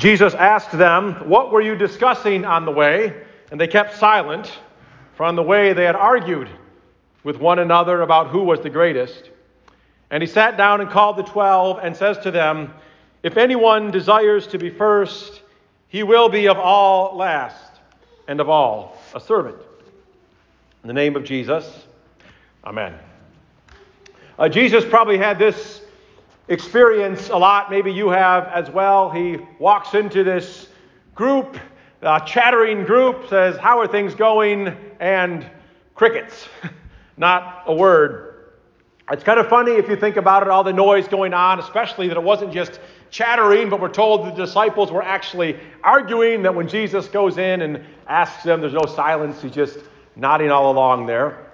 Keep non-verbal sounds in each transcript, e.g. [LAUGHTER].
Jesus asked them, What were you discussing on the way? And they kept silent, for on the way they had argued with one another about who was the greatest. And he sat down and called the twelve and says to them, If anyone desires to be first, he will be of all last, and of all a servant. In the name of Jesus, Amen. Uh, Jesus probably had this experience a lot. Maybe you have as well. He walks into this group, a chattering group, says, How are things going? And crickets. [LAUGHS] Not a word. It's kind of funny if you think about it, all the noise going on, especially that it wasn't just chattering, but we're told the disciples were actually arguing that when Jesus goes in and asks them, there's no silence, he's just nodding all along there.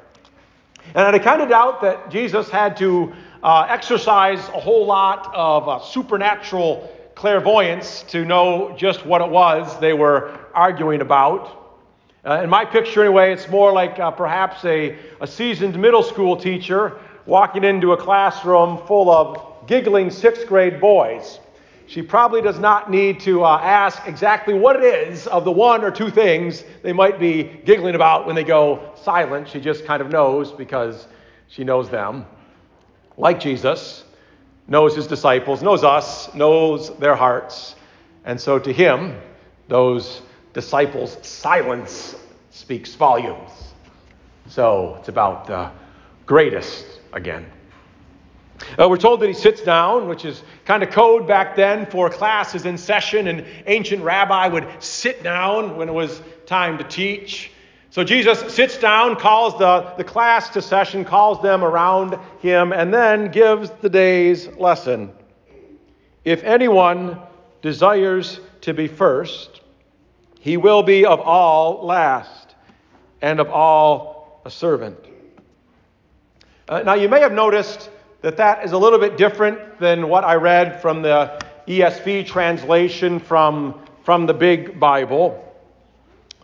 And I kind of doubt that Jesus had to uh, exercise a whole lot of uh, supernatural clairvoyance to know just what it was they were arguing about. Uh, in my picture, anyway, it's more like uh, perhaps a, a seasoned middle school teacher walking into a classroom full of giggling sixth grade boys. She probably does not need to uh, ask exactly what it is of the one or two things they might be giggling about when they go silent. She just kind of knows because she knows them. Like Jesus, knows his disciples, knows us, knows their hearts. And so to him, those disciples' silence speaks volumes. So it's about the greatest again. Uh, we're told that he sits down, which is kind of code back then for classes in session. An ancient rabbi would sit down when it was time to teach. So Jesus sits down, calls the, the class to session, calls them around him, and then gives the day's lesson. If anyone desires to be first, he will be of all last, and of all a servant. Uh, now, you may have noticed that that is a little bit different than what I read from the ESV translation from, from the Big Bible.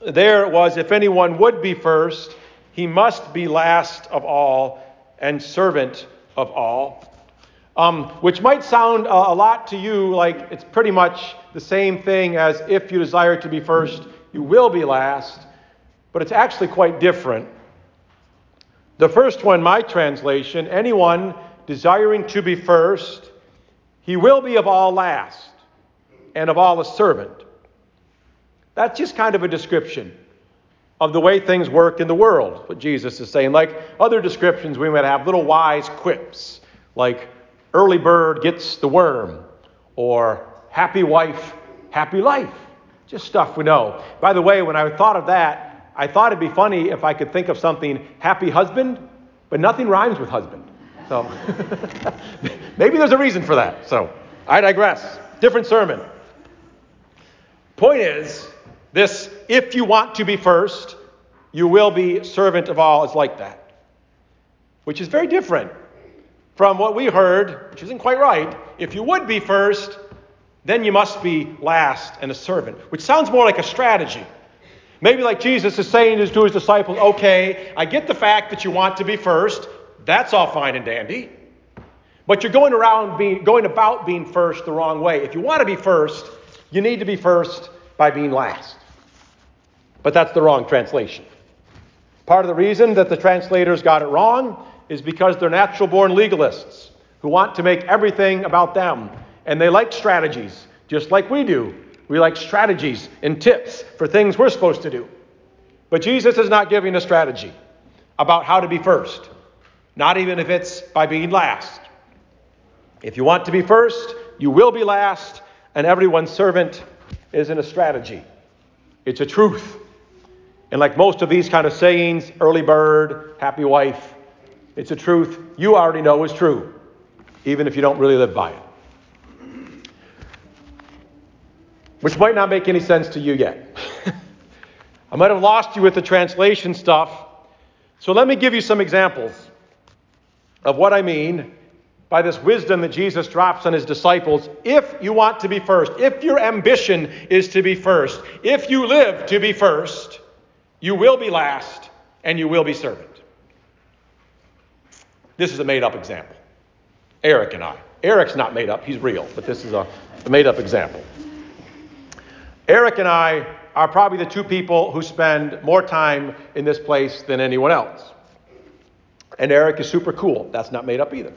There it was, if anyone would be first, he must be last of all and servant of all. Um, which might sound a, a lot to you like it's pretty much the same thing as if you desire to be first, you will be last, but it's actually quite different. The first one, my translation, anyone desiring to be first, he will be of all last, and of all a servant. That's just kind of a description of the way things work in the world, what Jesus is saying. Like other descriptions, we might have little wise quips, like early bird gets the worm, or happy wife, happy life. Just stuff we know. By the way, when I thought of that, I thought it'd be funny if I could think of something happy husband, but nothing rhymes with husband. So [LAUGHS] maybe there's a reason for that. So I digress. Different sermon. Point is, this if you want to be first, you will be servant of all is like that. Which is very different from what we heard, which isn't quite right. If you would be first, then you must be last and a servant, which sounds more like a strategy. Maybe like Jesus is saying to his disciples, okay, I get the fact that you want to be first. That's all fine and dandy. But you're going around being going about being first the wrong way. If you want to be first, you need to be first by being last. But that's the wrong translation. Part of the reason that the translators got it wrong is because they're natural born legalists who want to make everything about them. And they like strategies, just like we do. We like strategies and tips for things we're supposed to do. But Jesus is not giving a strategy about how to be first not even if it's by being last. If you want to be first, you will be last, and everyone's servant isn't a strategy. It's a truth. And like most of these kind of sayings, early bird, happy wife, it's a truth you already know is true, even if you don't really live by it. Which might not make any sense to you yet. [LAUGHS] I might have lost you with the translation stuff. So let me give you some examples of what I mean by this wisdom that Jesus drops on his disciples. If you want to be first, if your ambition is to be first, if you live to be first, you will be last and you will be servant. This is a made up example. Eric and I. Eric's not made up, he's real, but this is a, a made up example. Eric and I are probably the two people who spend more time in this place than anyone else. And Eric is super cool. That's not made up either.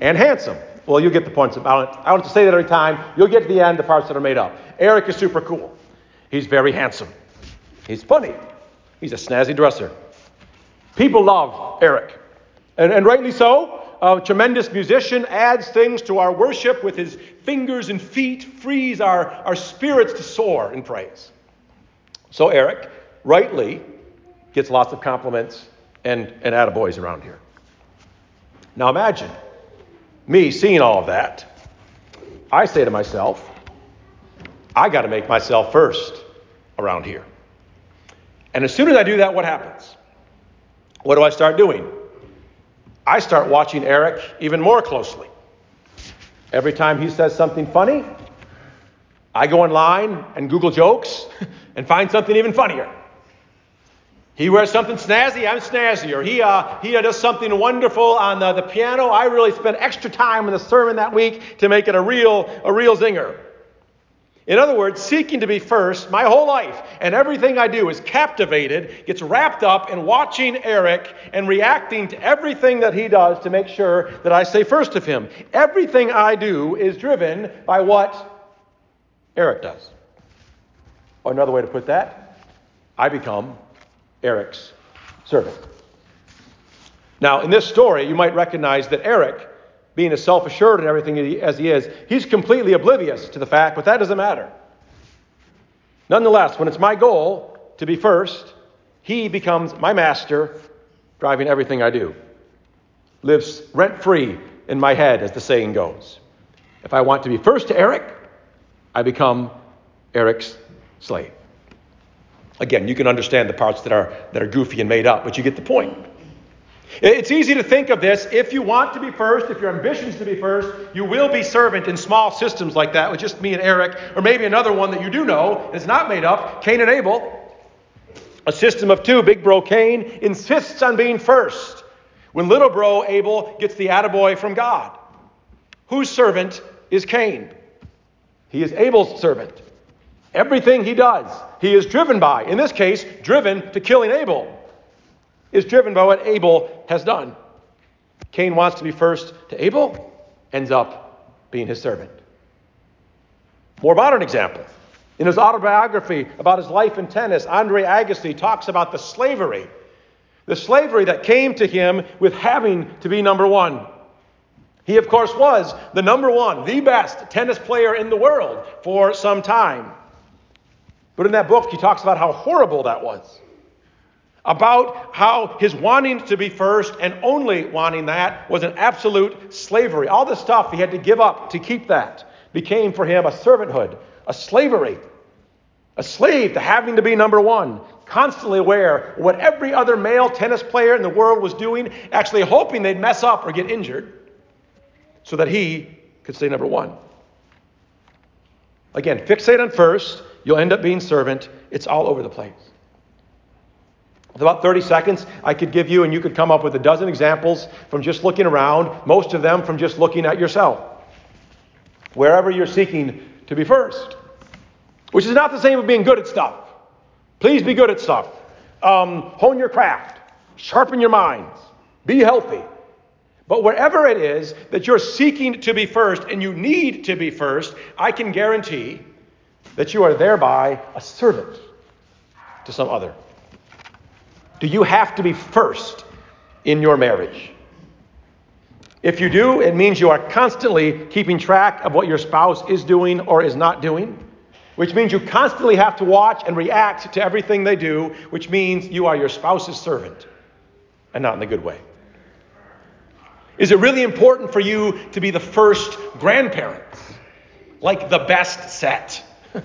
And handsome. Well, you get the point. I don't, I don't have to say that every time. You'll get to the end, the parts that are made up. Eric is super cool. He's very handsome. He's funny. He's a snazzy dresser. People love Eric. And, and rightly so. A tremendous musician adds things to our worship with his fingers and feet, frees our, our spirits to soar in praise. So Eric, rightly, gets lots of compliments and, and attaboys around here. Now imagine me seeing all of that. I say to myself, I got to make myself first around here. And as soon as I do that, what happens? What do I start doing? I start watching Eric even more closely. Every time he says something funny, I go online and Google jokes [LAUGHS] and find something even funnier. He wears something snazzy, I'm snazzier. He, uh, he does something wonderful on the, the piano. I really spent extra time in the sermon that week to make it a real, a real zinger. In other words, seeking to be first, my whole life and everything I do is captivated, gets wrapped up in watching Eric and reacting to everything that he does to make sure that I say first of him. Everything I do is driven by what Eric does. Or another way to put that, I become Eric's servant. Now, in this story, you might recognize that Eric being as self assured and everything as he is, he's completely oblivious to the fact, but that doesn't matter. Nonetheless, when it's my goal to be first, he becomes my master, driving everything I do. Lives rent free in my head, as the saying goes. If I want to be first to Eric, I become Eric's slave. Again, you can understand the parts that are, that are goofy and made up, but you get the point. It's easy to think of this. If you want to be first, if your ambition is to be first, you will be servant in small systems like that with just me and Eric, or maybe another one that you do know is not made up Cain and Abel. A system of two. Big bro Cain insists on being first when little bro Abel gets the attaboy from God. Whose servant is Cain? He is Abel's servant. Everything he does, he is driven by. In this case, driven to killing Abel is driven by what Abel has done. Cain wants to be first to Abel, ends up being his servant. More modern example. In his autobiography about his life in tennis, Andre Agassi talks about the slavery, the slavery that came to him with having to be number one. He, of course, was the number one, the best tennis player in the world for some time. But in that book, he talks about how horrible that was about how his wanting to be first and only wanting that was an absolute slavery. All the stuff he had to give up to keep that became for him a servanthood, a slavery, a slave to having to be number one, constantly aware of what every other male tennis player in the world was doing, actually hoping they'd mess up or get injured so that he could stay number one. Again, fixate on first, you'll end up being servant. It's all over the place. About 30 seconds, I could give you, and you could come up with a dozen examples from just looking around, most of them from just looking at yourself. Wherever you're seeking to be first, which is not the same as being good at stuff. Please be good at stuff. Um, hone your craft, sharpen your minds, be healthy. But wherever it is that you're seeking to be first and you need to be first, I can guarantee that you are thereby a servant to some other. Do you have to be first in your marriage? If you do, it means you are constantly keeping track of what your spouse is doing or is not doing, which means you constantly have to watch and react to everything they do, which means you are your spouse's servant and not in the good way. Is it really important for you to be the first grandparents, like the best set, [LAUGHS]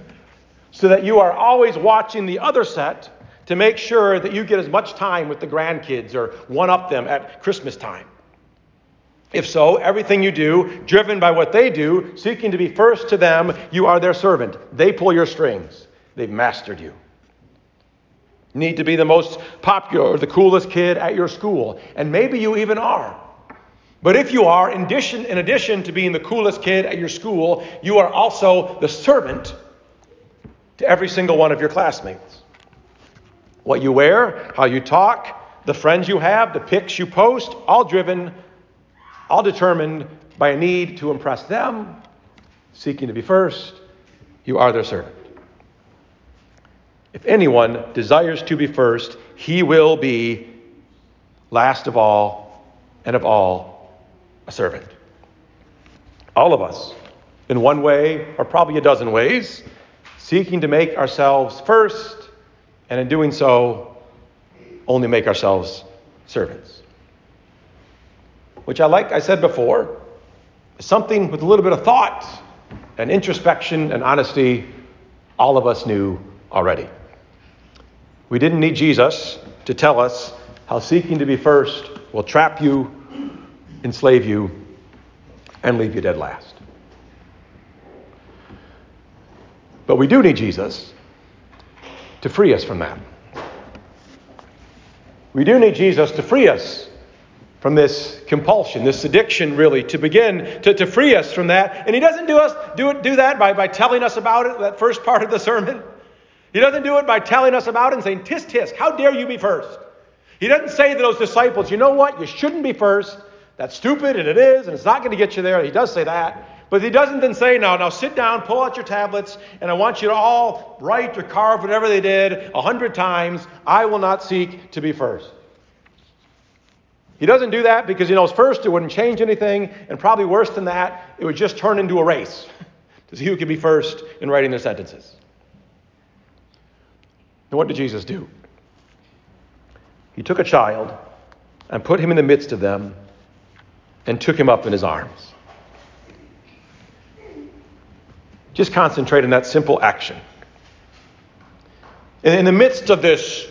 so that you are always watching the other set to make sure that you get as much time with the grandkids or one up them at Christmas time. If so, everything you do, driven by what they do, seeking to be first to them, you are their servant. They pull your strings. They've mastered you. Need to be the most popular or the coolest kid at your school. And maybe you even are. But if you are, in addition, in addition to being the coolest kid at your school, you are also the servant to every single one of your classmates. What you wear, how you talk, the friends you have, the pics you post, all driven, all determined by a need to impress them, seeking to be first. You are their servant. If anyone desires to be first, he will be last of all and of all a servant. All of us, in one way or probably a dozen ways, seeking to make ourselves first, and in doing so, only make ourselves servants. Which I like, I said before, something with a little bit of thought and introspection and honesty all of us knew already. We didn't need Jesus to tell us how seeking to be first will trap you, enslave you, and leave you dead last. But we do need Jesus to free us from that. We do need Jesus to free us from this compulsion, this addiction, really, to begin to, to free us from that. And he doesn't do us do it do that by, by telling us about it, that first part of the sermon. He doesn't do it by telling us about it and saying, Tisk tisk, how dare you be first? He doesn't say to those disciples, you know what, you shouldn't be first. That's stupid, and it is, and it's not going to get you there. He does say that. But he doesn't then say, now, now sit down, pull out your tablets, and I want you to all write or carve whatever they did a hundred times. I will not seek to be first. He doesn't do that because he knows first it wouldn't change anything, and probably worse than that, it would just turn into a race [LAUGHS] to see who could be first in writing their sentences. And what did Jesus do? He took a child and put him in the midst of them and took him up in his arms. Just concentrate on that simple action. And in the midst of this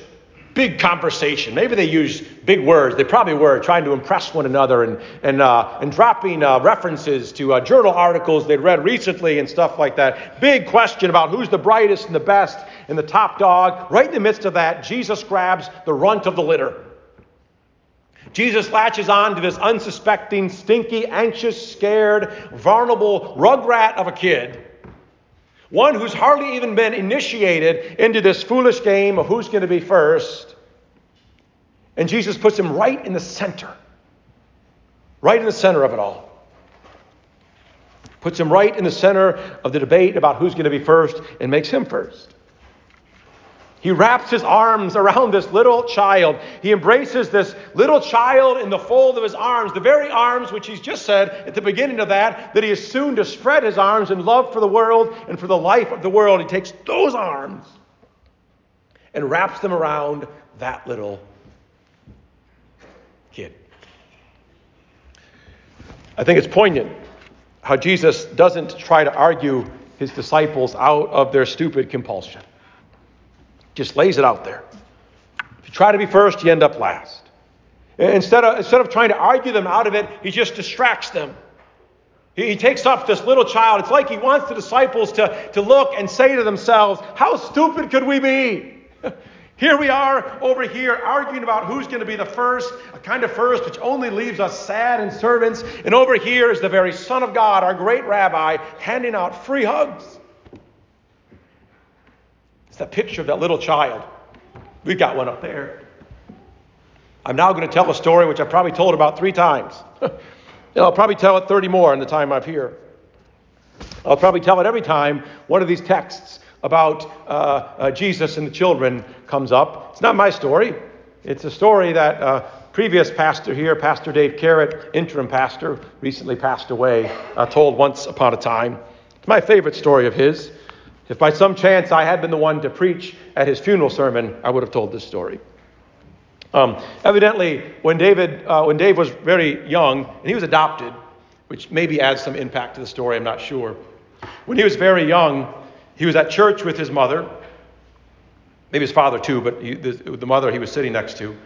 big conversation, maybe they use big words, they probably were trying to impress one another and, and, uh, and dropping uh, references to uh, journal articles they'd read recently and stuff like that. Big question about who's the brightest and the best and the top dog. Right in the midst of that, Jesus grabs the runt of the litter. Jesus latches on to this unsuspecting, stinky, anxious, scared, vulnerable rugrat of a kid. One who's hardly even been initiated into this foolish game of who's going to be first. And Jesus puts him right in the center, right in the center of it all. Puts him right in the center of the debate about who's going to be first and makes him first. He wraps his arms around this little child. He embraces this little child in the fold of his arms, the very arms which he's just said at the beginning of that, that he is soon to spread his arms in love for the world and for the life of the world. He takes those arms and wraps them around that little kid. I think it's poignant how Jesus doesn't try to argue his disciples out of their stupid compulsion. Just lays it out there. If you try to be first, you end up last. Instead of, instead of trying to argue them out of it, he just distracts them. He, he takes up this little child. It's like he wants the disciples to, to look and say to themselves, How stupid could we be? [LAUGHS] Here we are over here arguing about who's going to be the first, a kind of first which only leaves us sad and servants. And over here is the very Son of God, our great rabbi, handing out free hugs. That picture of that little child. We've got one up there. I'm now going to tell a story which I've probably told about three times. [LAUGHS] and I'll probably tell it 30 more in the time I'm here. I'll probably tell it every time one of these texts about uh, uh, Jesus and the children comes up. It's not my story. It's a story that uh, previous pastor here, Pastor Dave Carrot, interim pastor, recently passed away, uh, told once upon a time. It's my favorite story of his. If by some chance I had been the one to preach at his funeral sermon, I would have told this story. Um, evidently, when David, uh, when Dave was very young, and he was adopted, which maybe adds some impact to the story, I'm not sure. When he was very young, he was at church with his mother, maybe his father too, but he, the, the mother he was sitting next to.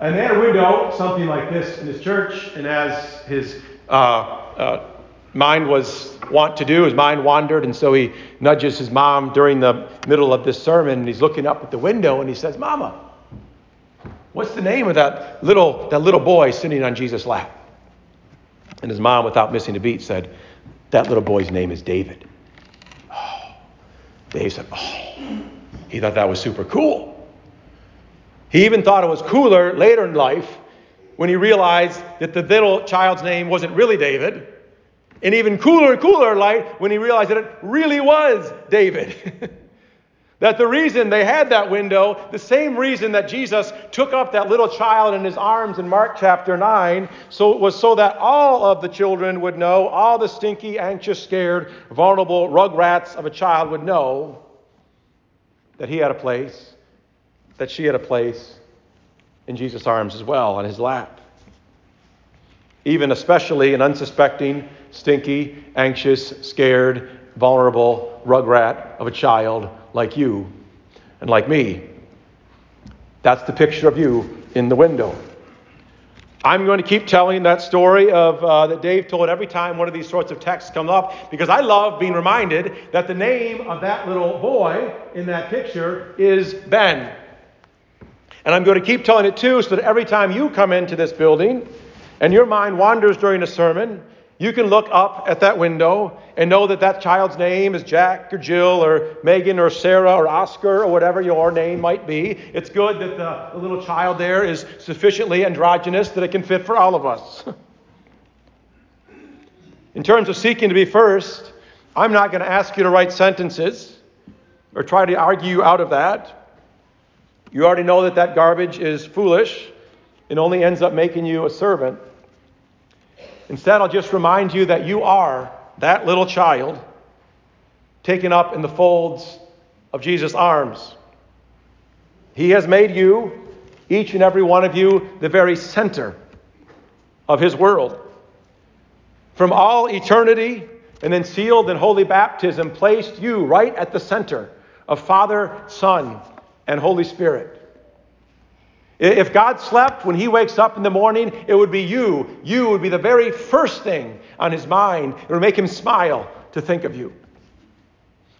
And they had a window, something like this, in his church, and as his uh, uh, mind was want to do. His mind wandered, and so he nudges his mom during the middle of this sermon, and he's looking up at the window, and he says, "Mama, what's the name of that little that little boy sitting on Jesus' lap?" And his mom, without missing a beat, said, "That little boy's name is David." [SIGHS] Oh. Dave said, Oh, he thought that was super cool. He even thought it was cooler later in life when he realized that the little child's name wasn't really David. And even cooler cooler light when he realized that it really was David. [LAUGHS] that the reason they had that window, the same reason that Jesus took up that little child in his arms in Mark chapter 9, so it was so that all of the children would know, all the stinky, anxious, scared, vulnerable rugrats of a child would know that he had a place, that she had a place in Jesus' arms as well, on his lap. Even especially an unsuspecting, stinky, anxious, scared, vulnerable rugrat of a child like you and like me. That's the picture of you in the window. I'm going to keep telling that story of uh, that Dave told every time one of these sorts of texts come up because I love being reminded that the name of that little boy in that picture is Ben. And I'm going to keep telling it too so that every time you come into this building and your mind wanders during a sermon, you can look up at that window and know that that child's name is Jack or Jill or Megan or Sarah or Oscar or whatever your name might be. It's good that the, the little child there is sufficiently androgynous that it can fit for all of us. [LAUGHS] In terms of seeking to be first, I'm not going to ask you to write sentences or try to argue out of that. You already know that that garbage is foolish. It only ends up making you a servant. Instead, I'll just remind you that you are that little child taken up in the folds of Jesus' arms. He has made you, each and every one of you, the very center of His world. From all eternity, and then sealed in holy baptism, placed you right at the center of Father, Son, and Holy Spirit. If God slept when he wakes up in the morning, it would be you. You would be the very first thing on his mind. It would make him smile to think of you.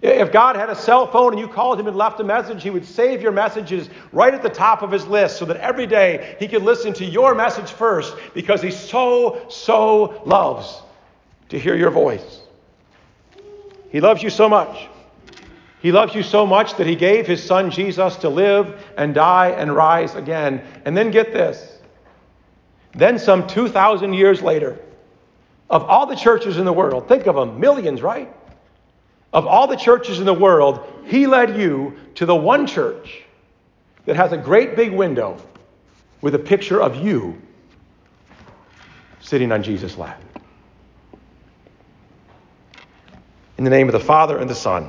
If God had a cell phone and you called him and left a message, he would save your messages right at the top of his list so that every day he could listen to your message first because he so, so loves to hear your voice. He loves you so much he loves you so much that he gave his son Jesus to live and die and rise again. And then get this. Then, some 2,000 years later, of all the churches in the world, think of them, millions, right? Of all the churches in the world, he led you to the one church that has a great big window with a picture of you sitting on Jesus' lap. In the name of the Father and the Son